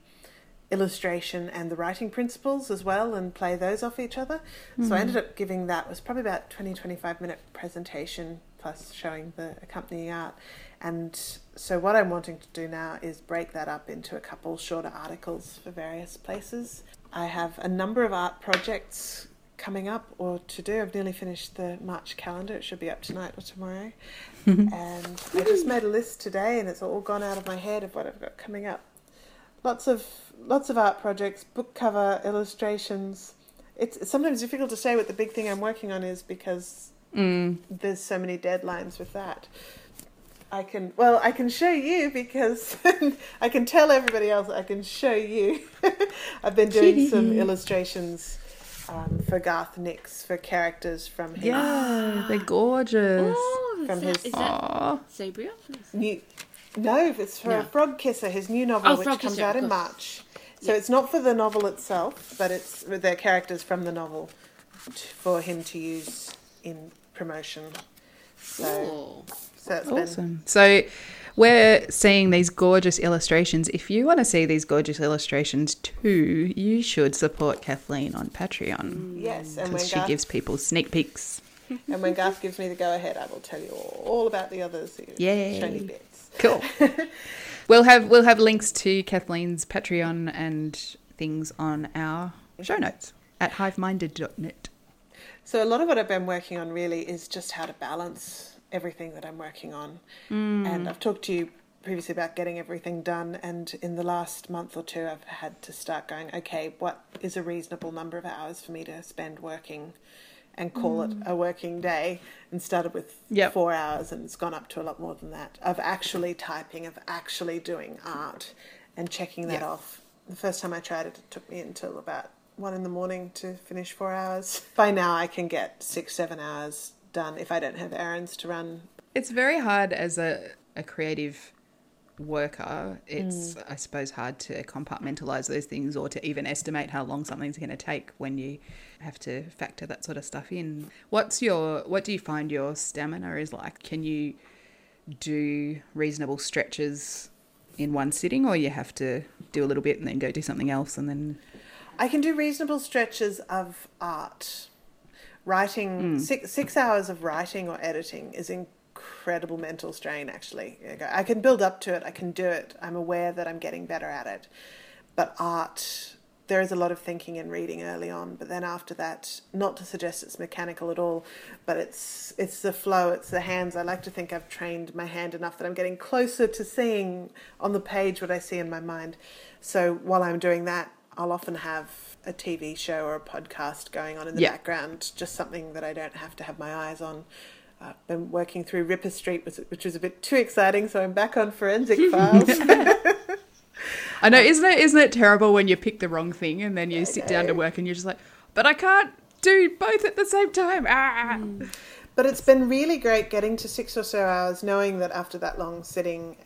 illustration and the writing principles as well and play those off each other. Mm-hmm. So I ended up giving that was probably about 20 25 minute presentation plus showing the accompanying art. And so what I'm wanting to do now is break that up into a couple shorter articles for various places. I have a number of art projects coming up or to do. I've nearly finished the March calendar. It should be up tonight or tomorrow. and I just made a list today, and it's all gone out of my head of what I've got coming up. Lots of lots of art projects, book cover illustrations. It's, it's sometimes difficult to say what the big thing I'm working on is because mm. there's so many deadlines with that. I can well I can show you because I can tell everybody else I can show you. I've been doing some illustrations um, for Garth Nix for characters from his Yeah, they're gorgeous. Oh, From is that, his- is that Aw. Sabriel? new. No, it's for No. Frog Kisser, his new novel, Oh, which Frog comes Kisser, out in. March. So it's not for the novel itself, but it's they're characters from the novel t- for him to use in promotion. So, so it's been Awesome. So we're seeing these gorgeous illustrations. If you want to see these gorgeous illustrations too, you should support Kathleen on Patreon yes, and when because she Garth, gives people sneak peeks. and when Garth gives me the go ahead, I will tell you all, all about the others. the Yay. shiny bits. Cool. we'll have we'll have links to Kathleen's Patreon and things on our show notes at hiveminded.net. So a lot of what I've been working on really is just how to balance everything that I'm working on. Mm. And I've talked to you previously about getting everything done and in the last month or two I've had to start going, okay, what is a reasonable number of hours for me to spend working and call it a working day and started with Yep. four hours and it's gone up to a lot more than that of actually typing, of actually doing art and checking that Yeah. off. The first time I tried it, it took me until about one in the morning to finish four hours. By now, I can get six, seven hours done if I don't have errands to run. It's very hard as a, a creative worker. It's, mm. I suppose, hard to compartmentalize those things or to even estimate how long something's going to take when you have to factor that sort of stuff in. What's your, what do you find your stamina is like? Can you do reasonable stretches in one sitting or you have to do a little bit and then go do something else and then, I can do reasonable stretches of art. Writing mm. six six hours of writing or editing is incredible mental strain. Actually, I can build up to it. I can do it. I'm aware that I'm getting better at it. But art, there is a lot of thinking and reading early on. But then after that, not to suggest it's mechanical at all, but it's it's the flow. It's the hands. I like to think I've trained my hand enough that I'm getting closer to seeing on the page what I see in my mind. So while I'm doing that, I'll often have a TV show or a podcast going on in the Yeah. background, just something that I don't have to have my eyes on. I've been working through Ripper Street, which was a bit too exciting, so I'm back on Forensic Files. I know, isn't it, isn't it terrible when you pick the wrong thing and then you sit down to work and you're just like, but I can't do both at the same time. Ah. Mm. but it's been really great getting to six or so hours, knowing that after that long sitting,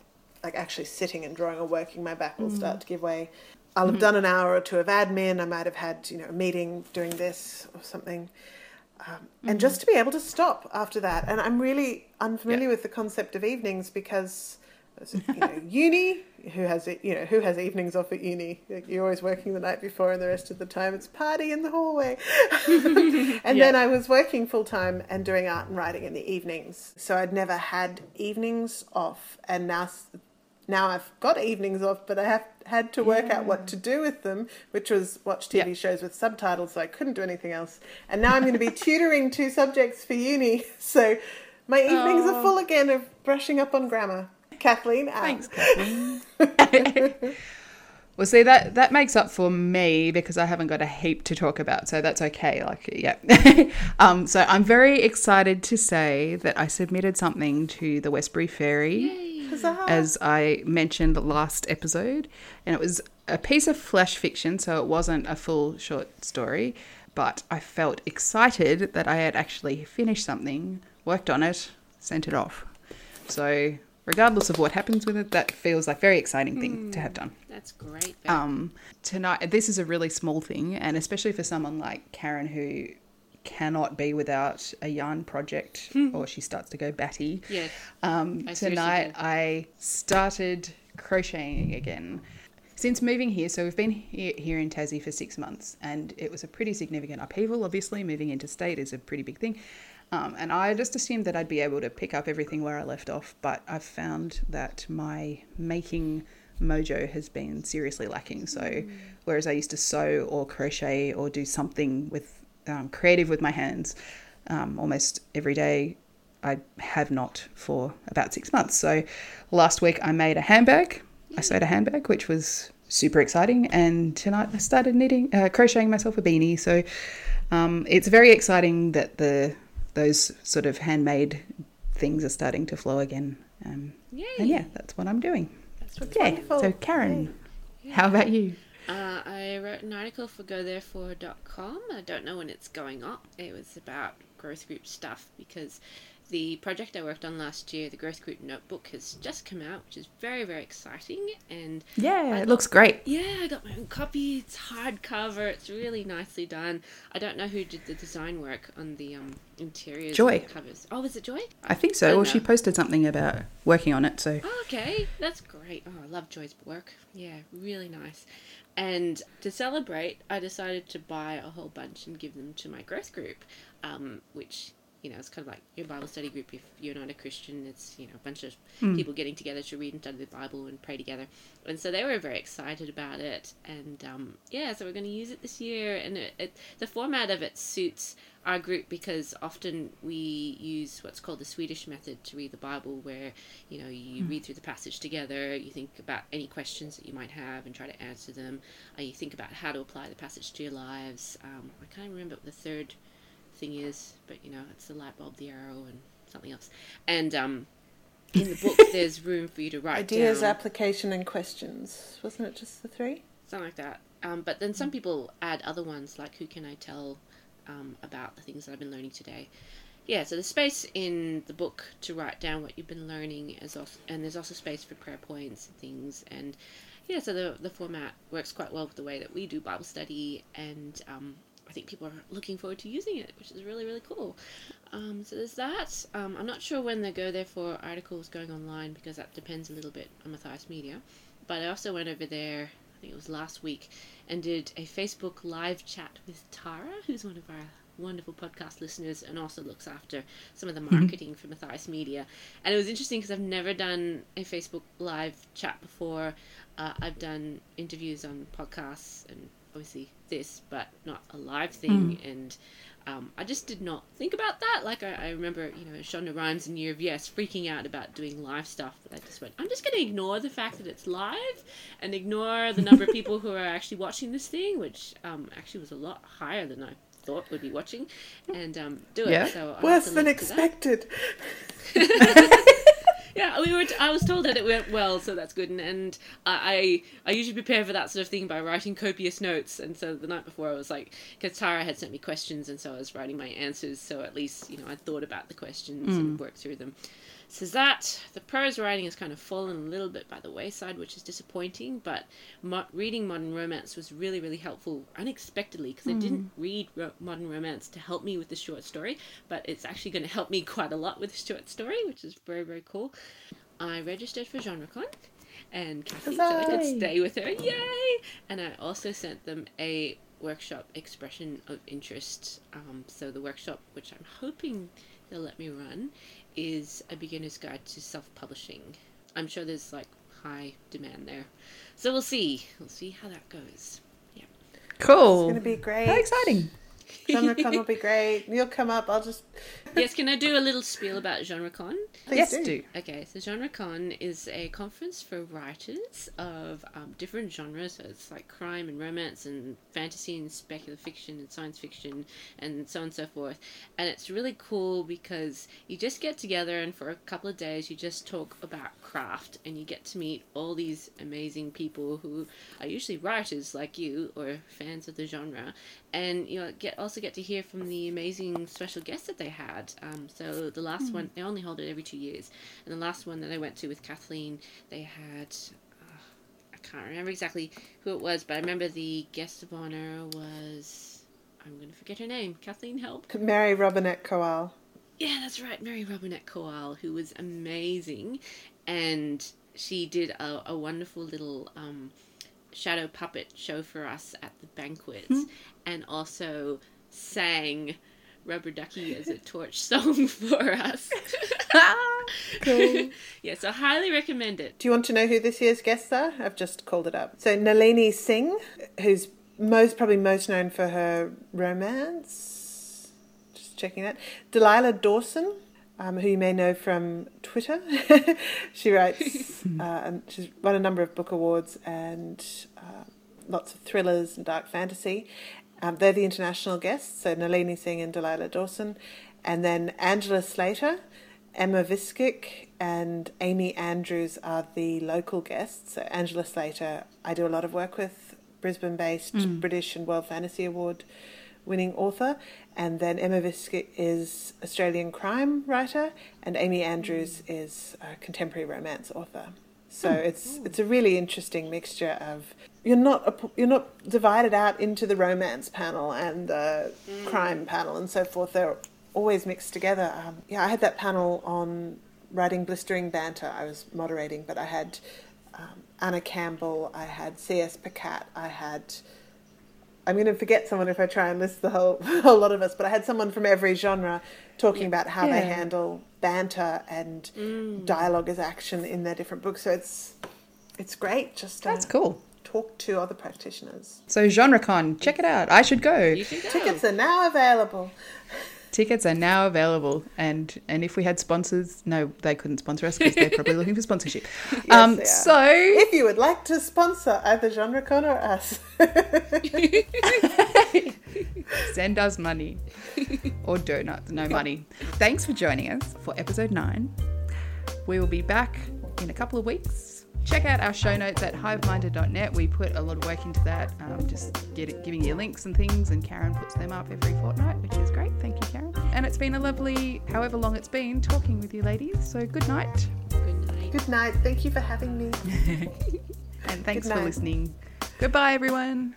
like actually sitting and drawing or working, my back will start mm. to give way. I'll have mm-hmm. done an hour or two of admin. I might have had you know a meeting doing this or something. Um, and just to be able to stop after that. And I'm really unfamiliar with the concept of evenings because you know, uni, who has it? you know who has evenings off at uni? You're always working the night before, and the rest of the time it's party in the hallway. and then I was working full time and doing art and writing in the evenings. So I'd never had evenings off, and now now I've got evenings off, but I have had to work yeah. out what to do with them, which was watch TV yeah. shows with subtitles, so I couldn't do anything else. And now I'm going to be tutoring two subjects for uni, so my evenings oh. are full again of brushing up on grammar. Kathleen. Out. Thanks, Kathleen. well, see that that makes up for me because I haven't got a heap to talk about, so that's okay. Like, yeah. um, so I'm very excited to say that I submitted something to the Westbury Fairy. As I mentioned last episode, and it was a piece of flash fiction, so it wasn't a full short story, but I felt excited that I had actually finished something, worked on it, sent it off. So regardless of what happens with it, that feels like a very exciting thing mm, to have done. That's great. Um, tonight, this is a really small thing, and especially for someone like Karen who cannot be without a yarn project hmm. or she starts to go batty. Yeah. Um, tonight I started crocheting again. Since moving here, so we've been here in Tassie for six months, and it was a pretty significant upheaval. Obviously, moving into state is a pretty big thing. Um, and I just assumed that I'd be able to pick up everything where I left off, but I've found that my making mojo has been seriously lacking. So, mm. whereas I used to sew or crochet or do something with um, creative with my hands um, almost every day, I have not for about six months. So, last week I made a handbag. I sewed a handbag, which was super exciting. And tonight I started knitting, uh, crocheting myself a beanie. So, um, it's very exciting that the those sort of handmade things are starting to flow again. Um, and yeah, that's what I'm doing. That's yeah. Wonderful. So Karen, yeah. how about you? Uh, I wrote an article for GoTherefore.com. I don't know when it's going up. It was about growth group stuff because the project I worked on last year, the Growth Group Notebook, has just come out, which is very, very exciting. And yeah, I it got, looks great. Yeah, I got my own copy. It's hardcover. It's really nicely done. I don't know who did the design work on the um, interiors Joy covers. Oh, was it Joy? I think so. I well, know. she posted something about working on it. So oh, okay, that's great. Oh, I love Joy's work. Yeah, really nice. And to celebrate, I decided to buy a whole bunch and give them to my growth group, um, which you know, it's kind of like your Bible study group. If you're not a Christian, it's you know a bunch of mm. people getting together to read and study the Bible and pray together. And so they were very excited about it. And um, yeah, so we're going to use it this year. And it, it, the format of it suits our group because often we use what's called the Swedish method to read the Bible, where you know you mm. read through the passage together, you think about any questions that you might have and try to answer them. Uh, you think about how to apply the passage to your lives. Um, I can't remember the third thing is, but you know, it's the light bulb, the arrow, and something else. And um, in the book, there's room for you to write ideas, down, application, and questions. Wasn't it just the three? Something like that. Um, but then some people add other ones, like who can I tell um, about the things that I've been learning today. Yeah, so there's space in the book to write down what you've been learning, as also, and there's also space for prayer points and things. And yeah, so the the format works quite well with the way that we do Bible study, and um, I think people are looking forward to using it, which is really, really cool. Um, so there's that. Um, I'm not sure when the Go Therefore article is going online because that depends a little bit on Matthias Media. But I also went over there, I think it was last week, and did a Facebook live chat with Tara, who's one of our wonderful podcast listeners and also looks after some of the marketing mm-hmm. for Matthias Media. And it was interesting because I've never done a Facebook live chat before. Uh, I've done interviews on podcasts and obviously this, but not a live thing. Mm. And um, I just did not think about that. Like I, I, remember, you know, Shonda Rhimes in Year of Yes freaking out about doing live stuff, but I just went, I'm just going to ignore the fact that it's live and ignore the number of people who are actually watching this thing, which um, actually was a lot higher than I thought would be watching, and um, do it. Yeah. So worse than expected. yeah, we were. T- I was told that it went well, so that's good. And, and I, I usually prepare for that sort of thing by writing copious notes. And so the night before, I was like, because Tara had sent me questions, and so I was writing my answers. So at least you know I thought about the questions mm. and worked through them says that the prose writing has kind of fallen a little bit by the wayside, which is disappointing. But mo- reading modern romance was really, really helpful unexpectedly because mm. I didn't read ro- modern romance to help me with the short story, but it's actually going to help me quite a lot with the short story, which is very, very cool. I registered for GenreCon and Kathy so I could stay with her. Yay! And I also sent them a workshop expression of interest. Um, so the workshop, which I'm hoping they'll let me run, is a beginner's guide to self-publishing. I'm sure there's like high demand there, so we'll see. We'll see how that goes. Yeah. Cool. It's going to be great. How exciting. GenreCon will be great. You'll come up. I'll just. yes, can I do a little spiel about GenreCon? Please yes, do. do. Okay, so GenreCon is a conference for writers of um, different genres. So it's like crime and romance and fantasy and speculative fiction and science fiction and so on and so forth. And it's really cool because you just get together and for a couple of days you just talk about craft and you get to meet all these amazing people who are usually writers like you or fans of the genre. And you know, get also get to hear from the amazing special guests that they had. Um, so the last one, they only hold it every two years, and the last one that I went to with Kathleen, they had. Uh, I can't remember exactly who it was, but I remember the guest of honor was. I'm going to forget her name. Kathleen, help. Mary Robinette Kowal. Yeah, that's right, Mary Robinette Kowal, who was amazing, and she did a, a wonderful little um, shadow puppet show for us at the banquets, and also sang Rubber Ducky as a torch song for us. cool. yeah, so highly recommend it. Do you want to know who this year's guests are? I've just called it up. So Nalini Singh, who's most probably most known for her romance. Just checking that. Delilah Dawson, um, who you may know from Twitter. she writes, uh, and she's won a number of book awards and uh, lots of thrillers and dark fantasy. Um, they're the international guests, so Nalini Singh and Delilah Dawson. And then Angela Slatter, Emma Viskic, and Amy Andrews are the local guests. So Angela Slatter, I do a lot of work with, Brisbane-based British and World Fantasy Award winning author. And then Emma Viskic is Australian crime writer, and Amy Andrews is a contemporary romance author. So it's it's a really interesting mixture of you're not a, you're not divided out into the romance panel and the crime panel and so forth. They're always mixed together. Um, yeah, I had that panel on writing blistering banter. I was moderating, but I had um, Anna Campbell, I had C.S. Pacat, I had. I'm going to forget someone if I try and list the whole whole lot of us, but I had someone from every genre talking about how they handle banter and mm. dialogue as action in their different books. So it's it's great just to That's cool. talk to other practitioners. So GenreCon, check it out. I should go. You should go. Tickets are now available. Tickets are now available, and and if we had sponsors, no, they couldn't sponsor us because they're probably looking for sponsorship. um, so If you would like to sponsor either GenreCon or us, send us money or donuts, no money. Thanks for joining us for episode nine. We will be back in a couple of weeks. Check out our show notes at hiveminded.net. We put a lot of work into that, um, just get it, giving you links and things, and Karen puts them up every fortnight, which is great. Thank you, Karen. And it's been a lovely, however long it's been, talking with you ladies. So good night, Good night. good night. Thank you for having me. and thanks for listening. Goodbye, everyone.